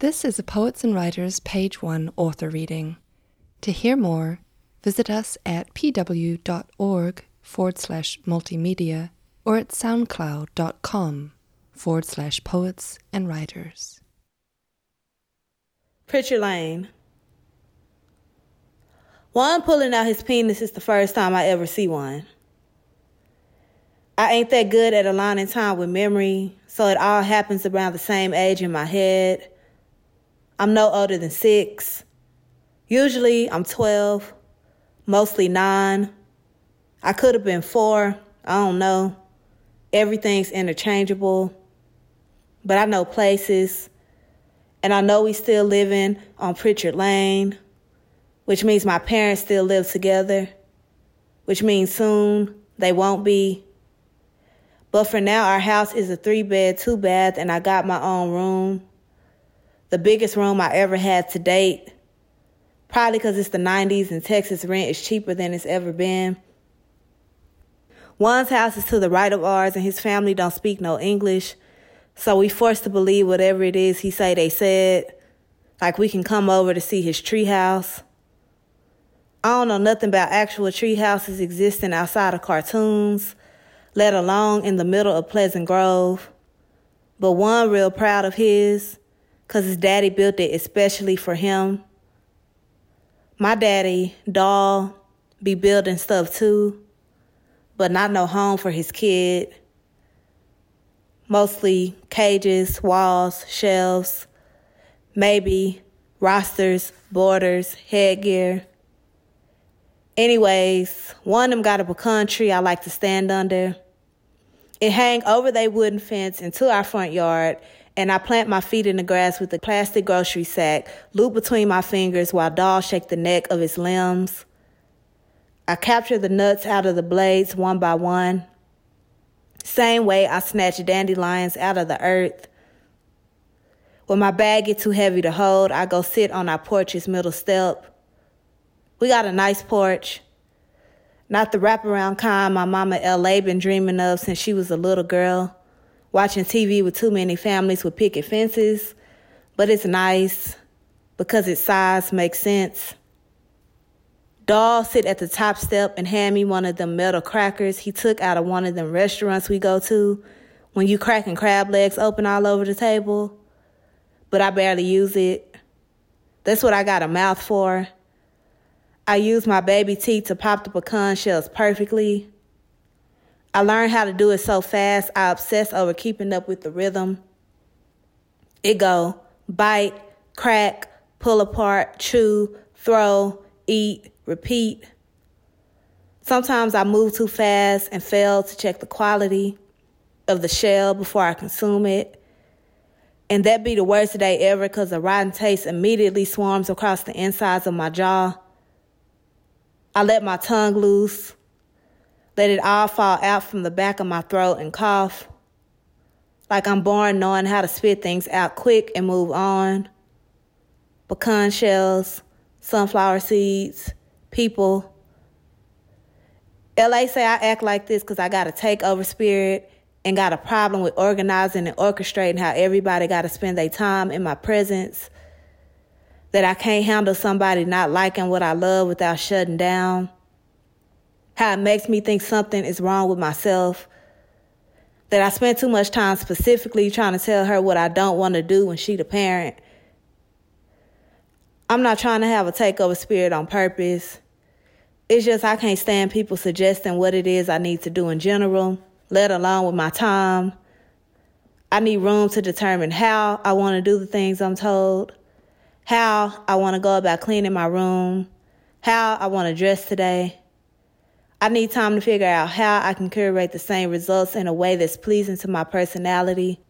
This is a Poets and Writers Page 1 author reading. To hear more, visit us at pw.org forward slash multimedia or at soundcloud.com forward slash poets and writers. Pritchard Lane. Juan pulling out his penis is the first time I ever see one. I ain't that good at aligning time with memory, so it all happens around the same age in my head. I'm no older than six. Usually I'm 12, mostly nine. I could have been four. I don't know. Everything's interchangeable. But I know places. And I know we still living on Pritchard Lane, which means my parents still live together, which means soon they won't be. But for now, our house is a three bed, two bath, and I got my own room the biggest room I ever had to date. Probably because it's the 90s and Texas rent is cheaper than it's ever been. Juan's house is to the right of ours and his family don't speak no English. So we forced to believe whatever it is he say they said. Like we can come over to see his tree house. I don't know nothing about actual tree houses existing outside of cartoons, let alone in the middle of Pleasant Grove. But Juan real proud of his because his daddy built it especially for him. My daddy, doll, be building stuff too, but not no home for his kid. Mostly cages, walls, shelves, maybe rosters, borders, headgear. Anyways, one of them got up a tree I like to stand under. It hang over they wooden fence into our front yard and I plant my feet in the grass with a plastic grocery sack looped between my fingers while dolls shake the neck of its limbs. I capture the nuts out of the blades one by one. Same way I snatch dandelions out of the earth. When my bag get too heavy to hold, I go sit on our porch's middle step. We got a nice porch. Not the wraparound kind my mama L.A. been dreaming of since she was a little girl watching TV with too many families with picket fences, but it's nice because its size makes sense. Doll sit at the top step and hand me one of them metal crackers he took out of one of them restaurants we go to when you cracking crab legs open all over the table. But I barely use it. That's what I got a mouth for. I use my baby teeth to pop the pecan shells perfectly. I learned how to do it so fast, I obsess over keeping up with the rhythm. It go bite, crack, pull apart, chew, throw, eat, repeat. Sometimes I move too fast and fail to check the quality of the shell before I consume it. And that be the worst day ever because the rotten taste immediately swarms across the insides of my jaw. I let my tongue loose let it all fall out from the back of my throat and cough. Like I'm born knowing how to spit things out quick and move on. Pecan shells, sunflower seeds, people. LA say I act like this because I got a takeover spirit and got a problem with organizing and orchestrating how everybody got to spend their time in my presence. That I can't handle somebody not liking what I love without shutting down how it makes me think something is wrong with myself. That I spend too much time specifically trying to tell her what I don't want to do when she the parent. I'm not trying to have a takeover spirit on purpose. It's just I can't stand people suggesting what it is I need to do in general, let alone with my time. I need room to determine how I want to do the things I'm told, how I want to go about cleaning my room, how I want to dress today. I need time to figure out how I can curate the same results in a way that's pleasing to my personality.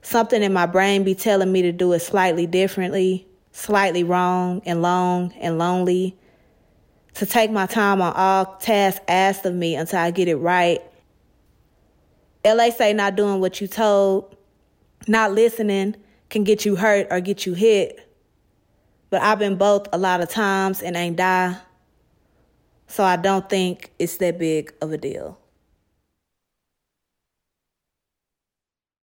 Something in my brain be telling me to do it slightly differently, slightly wrong and long and lonely. To take my time on all tasks asked of me until I get it right. LA say not doing what you told, not listening can get you hurt or get you hit. But I've been both a lot of times and ain't die. So I don't think it's that big of a deal.